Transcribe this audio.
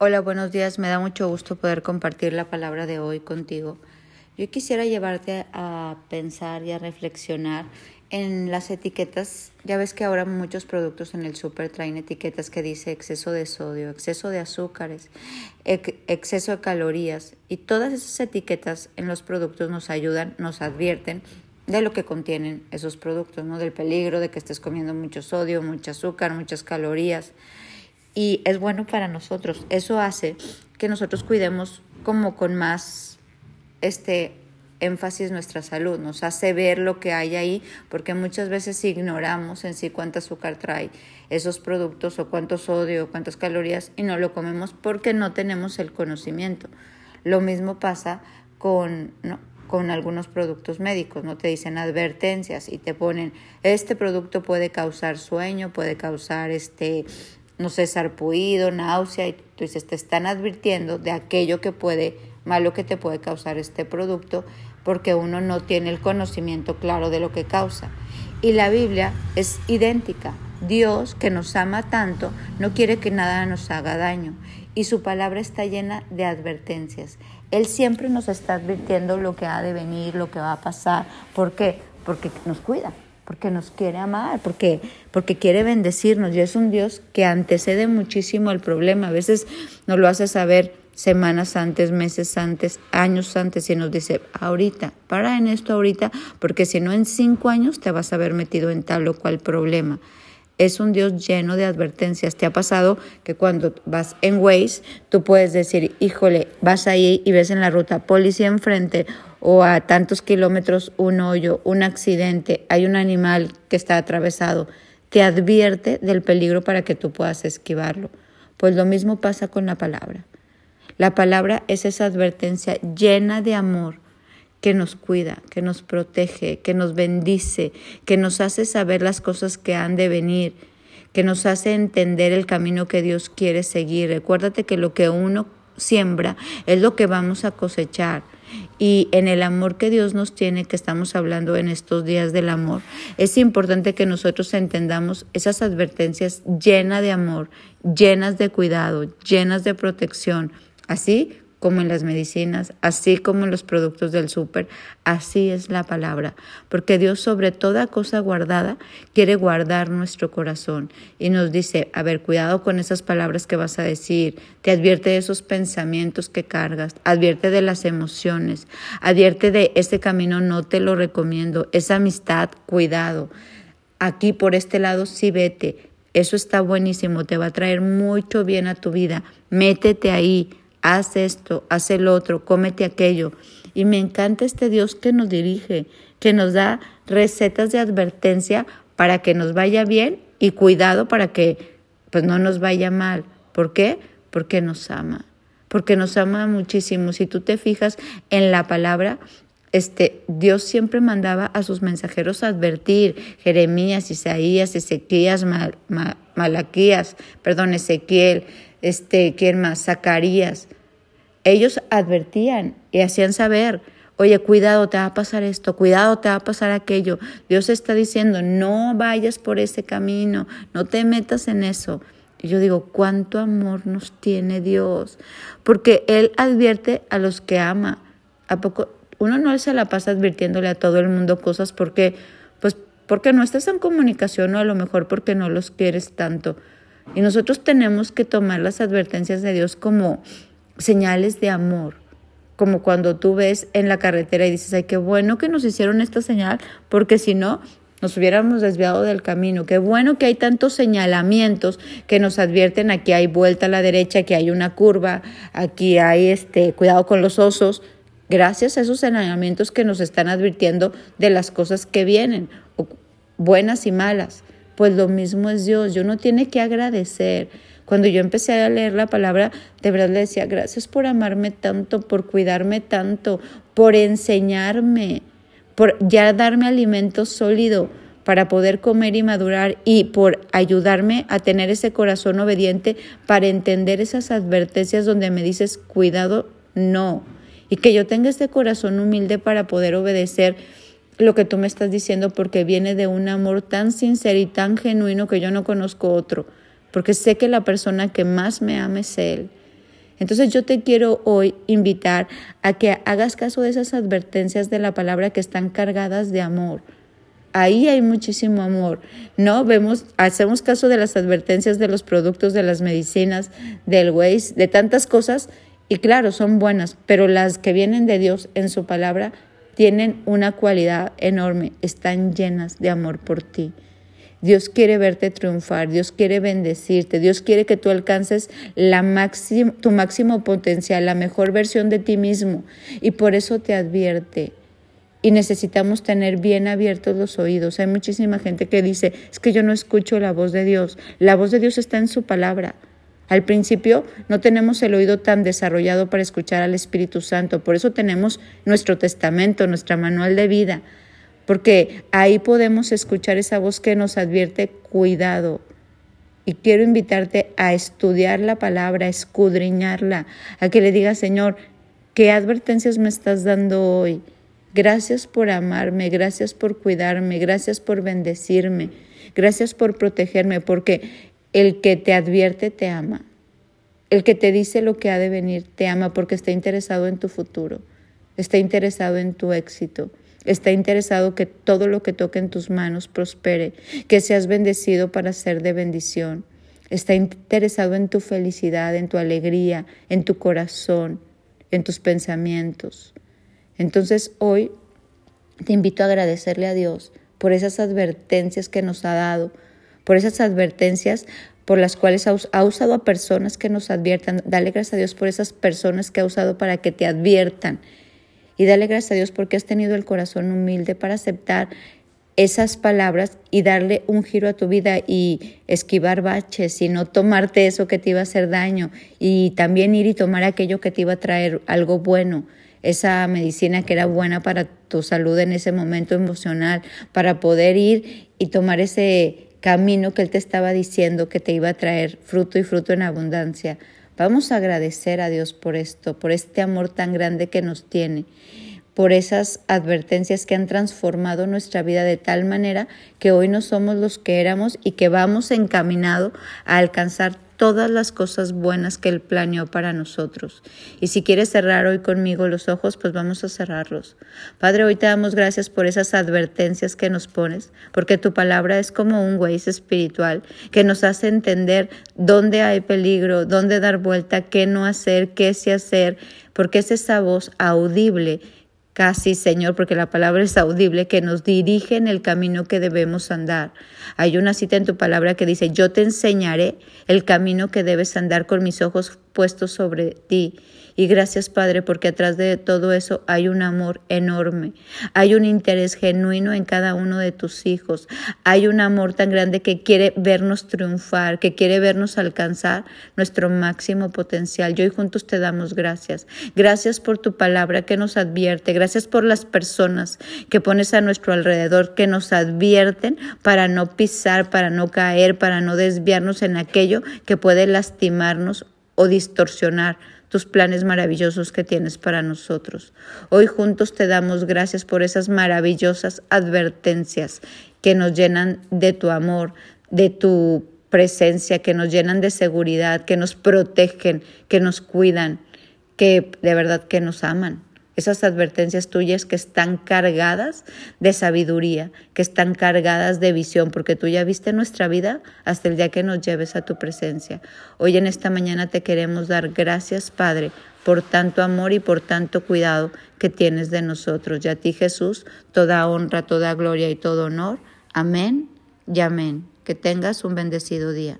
Hola, buenos días. Me da mucho gusto poder compartir la palabra de hoy contigo. Yo quisiera llevarte a pensar y a reflexionar en las etiquetas. Ya ves que ahora muchos productos en el súper traen etiquetas que dice exceso de sodio, exceso de azúcares, exceso de calorías. Y todas esas etiquetas en los productos nos ayudan, nos advierten de lo que contienen esos productos, ¿no? Del peligro de que estés comiendo mucho sodio, mucho azúcar, muchas calorías y es bueno para nosotros. Eso hace que nosotros cuidemos como con más este énfasis nuestra salud, nos hace ver lo que hay ahí, porque muchas veces ignoramos en sí cuánto azúcar trae esos productos o cuánto sodio, o cuántas calorías y no lo comemos porque no tenemos el conocimiento. Lo mismo pasa con, con algunos productos médicos, no te dicen advertencias y te ponen este producto puede causar sueño, puede causar este no sé, sarpullido, náusea, y dices, te están advirtiendo de aquello que puede, malo que te puede causar este producto, porque uno no tiene el conocimiento claro de lo que causa. Y la Biblia es idéntica. Dios, que nos ama tanto, no quiere que nada nos haga daño. Y su palabra está llena de advertencias. Él siempre nos está advirtiendo lo que ha de venir, lo que va a pasar. ¿Por qué? Porque nos cuida porque nos quiere amar, porque, porque quiere bendecirnos. Y es un Dios que antecede muchísimo el problema. A veces nos lo hace saber semanas antes, meses antes, años antes y nos dice, ahorita, para en esto ahorita, porque si no en cinco años te vas a haber metido en tal o cual problema. Es un Dios lleno de advertencias. ¿Te ha pasado que cuando vas en Waze, tú puedes decir, híjole, vas ahí y ves en la ruta policía enfrente o a tantos kilómetros un hoyo, un accidente, hay un animal que está atravesado, te advierte del peligro para que tú puedas esquivarlo. Pues lo mismo pasa con la palabra. La palabra es esa advertencia llena de amor que nos cuida, que nos protege, que nos bendice, que nos hace saber las cosas que han de venir, que nos hace entender el camino que Dios quiere seguir. Recuérdate que lo que uno siembra es lo que vamos a cosechar y en el amor que Dios nos tiene, que estamos hablando en estos días del amor, es importante que nosotros entendamos esas advertencias llenas de amor, llenas de cuidado, llenas de protección, así como en las medicinas, así como en los productos del súper, así es la palabra, porque Dios sobre toda cosa guardada quiere guardar nuestro corazón y nos dice, a ver, cuidado con esas palabras que vas a decir, te advierte de esos pensamientos que cargas, advierte de las emociones, advierte de este camino no te lo recomiendo, esa amistad, cuidado. Aquí por este lado sí vete, eso está buenísimo, te va a traer mucho bien a tu vida, métete ahí haz esto, haz el otro, cómete aquello. Y me encanta este Dios que nos dirige, que nos da recetas de advertencia para que nos vaya bien y cuidado para que pues no nos vaya mal. ¿Por qué? Porque nos ama, porque nos ama muchísimo. Si tú te fijas en la palabra, este, Dios siempre mandaba a sus mensajeros advertir, Jeremías, Isaías, Ezequías, Malaquías, perdón, Ezequiel, este, ¿quién más? Zacarías. Ellos advertían y hacían saber, oye, cuidado, te va a pasar esto, cuidado, te va a pasar aquello. Dios está diciendo, no vayas por ese camino, no te metas en eso. Y yo digo, ¿cuánto amor nos tiene Dios? Porque Él advierte a los que ama. ¿A poco? Uno no se la pasa advirtiéndole a todo el mundo cosas porque, pues, porque no estás en comunicación o a lo mejor porque no los quieres tanto. Y nosotros tenemos que tomar las advertencias de Dios como señales de amor, como cuando tú ves en la carretera y dices, ay, qué bueno que nos hicieron esta señal, porque si no, nos hubiéramos desviado del camino. Qué bueno que hay tantos señalamientos que nos advierten, aquí hay vuelta a la derecha, aquí hay una curva, aquí hay este, cuidado con los osos. Gracias a esos señalamientos que nos están advirtiendo de las cosas que vienen, buenas y malas pues lo mismo es Dios. Yo no tiene que agradecer. Cuando yo empecé a leer la palabra, de verdad le decía, gracias por amarme tanto, por cuidarme tanto, por enseñarme, por ya darme alimento sólido para poder comer y madurar y por ayudarme a tener ese corazón obediente para entender esas advertencias donde me dices, cuidado, no. Y que yo tenga este corazón humilde para poder obedecer lo que tú me estás diciendo porque viene de un amor tan sincero y tan genuino que yo no conozco otro, porque sé que la persona que más me ama es Él. Entonces yo te quiero hoy invitar a que hagas caso de esas advertencias de la palabra que están cargadas de amor. Ahí hay muchísimo amor. No vemos, hacemos caso de las advertencias de los productos, de las medicinas, del Waze, de tantas cosas y claro, son buenas, pero las que vienen de Dios en su palabra tienen una cualidad enorme, están llenas de amor por ti. Dios quiere verte triunfar, Dios quiere bendecirte, Dios quiere que tú alcances la tu máximo potencial, la mejor versión de ti mismo. Y por eso te advierte. Y necesitamos tener bien abiertos los oídos. Hay muchísima gente que dice, es que yo no escucho la voz de Dios. La voz de Dios está en su palabra. Al principio no tenemos el oído tan desarrollado para escuchar al Espíritu Santo, por eso tenemos nuestro testamento, nuestra manual de vida, porque ahí podemos escuchar esa voz que nos advierte cuidado. Y quiero invitarte a estudiar la palabra, a escudriñarla, a que le digas, Señor, ¿qué advertencias me estás dando hoy? Gracias por amarme, gracias por cuidarme, gracias por bendecirme, gracias por protegerme, porque el que te advierte te ama. El que te dice lo que ha de venir te ama porque está interesado en tu futuro, está interesado en tu éxito, está interesado que todo lo que toque en tus manos prospere, que seas bendecido para ser de bendición. Está interesado en tu felicidad, en tu alegría, en tu corazón, en tus pensamientos. Entonces hoy te invito a agradecerle a Dios por esas advertencias que nos ha dado, por esas advertencias por las cuales ha usado a personas que nos adviertan. Dale gracias a Dios por esas personas que ha usado para que te adviertan. Y dale gracias a Dios porque has tenido el corazón humilde para aceptar esas palabras y darle un giro a tu vida y esquivar baches y no tomarte eso que te iba a hacer daño y también ir y tomar aquello que te iba a traer algo bueno, esa medicina que era buena para tu salud en ese momento emocional, para poder ir y tomar ese camino que Él te estaba diciendo que te iba a traer fruto y fruto en abundancia. Vamos a agradecer a Dios por esto, por este amor tan grande que nos tiene, por esas advertencias que han transformado nuestra vida de tal manera que hoy no somos los que éramos y que vamos encaminado a alcanzar todas las cosas buenas que Él planeó para nosotros. Y si quieres cerrar hoy conmigo los ojos, pues vamos a cerrarlos. Padre, hoy te damos gracias por esas advertencias que nos pones, porque tu palabra es como un güey espiritual que nos hace entender dónde hay peligro, dónde dar vuelta, qué no hacer, qué sí hacer, porque es esa voz audible casi, Señor, porque la palabra es audible, que nos dirige en el camino que debemos andar. Hay una cita en tu palabra que dice, yo te enseñaré el camino que debes andar con mis ojos puestos sobre ti y gracias, Padre, porque atrás de todo eso hay un amor enorme, hay un interés genuino en cada uno de tus hijos, hay un amor tan grande que quiere vernos triunfar, que quiere vernos alcanzar nuestro máximo potencial. Yo y juntos te damos gracias. Gracias por tu palabra que nos advierte, gracias por las personas que pones a nuestro alrededor, que nos advierten para no pisar, para no caer, para no desviarnos en aquello que puede lastimarnos o distorsionar tus planes maravillosos que tienes para nosotros. Hoy juntos te damos gracias por esas maravillosas advertencias que nos llenan de tu amor, de tu presencia, que nos llenan de seguridad, que nos protegen, que nos cuidan, que de verdad que nos aman esas advertencias tuyas que están cargadas de sabiduría, que están cargadas de visión, porque tú ya viste nuestra vida hasta el día que nos lleves a tu presencia. Hoy en esta mañana te queremos dar gracias, Padre, por tanto amor y por tanto cuidado que tienes de nosotros. Y a ti, Jesús, toda honra, toda gloria y todo honor. Amén y amén. Que tengas un bendecido día.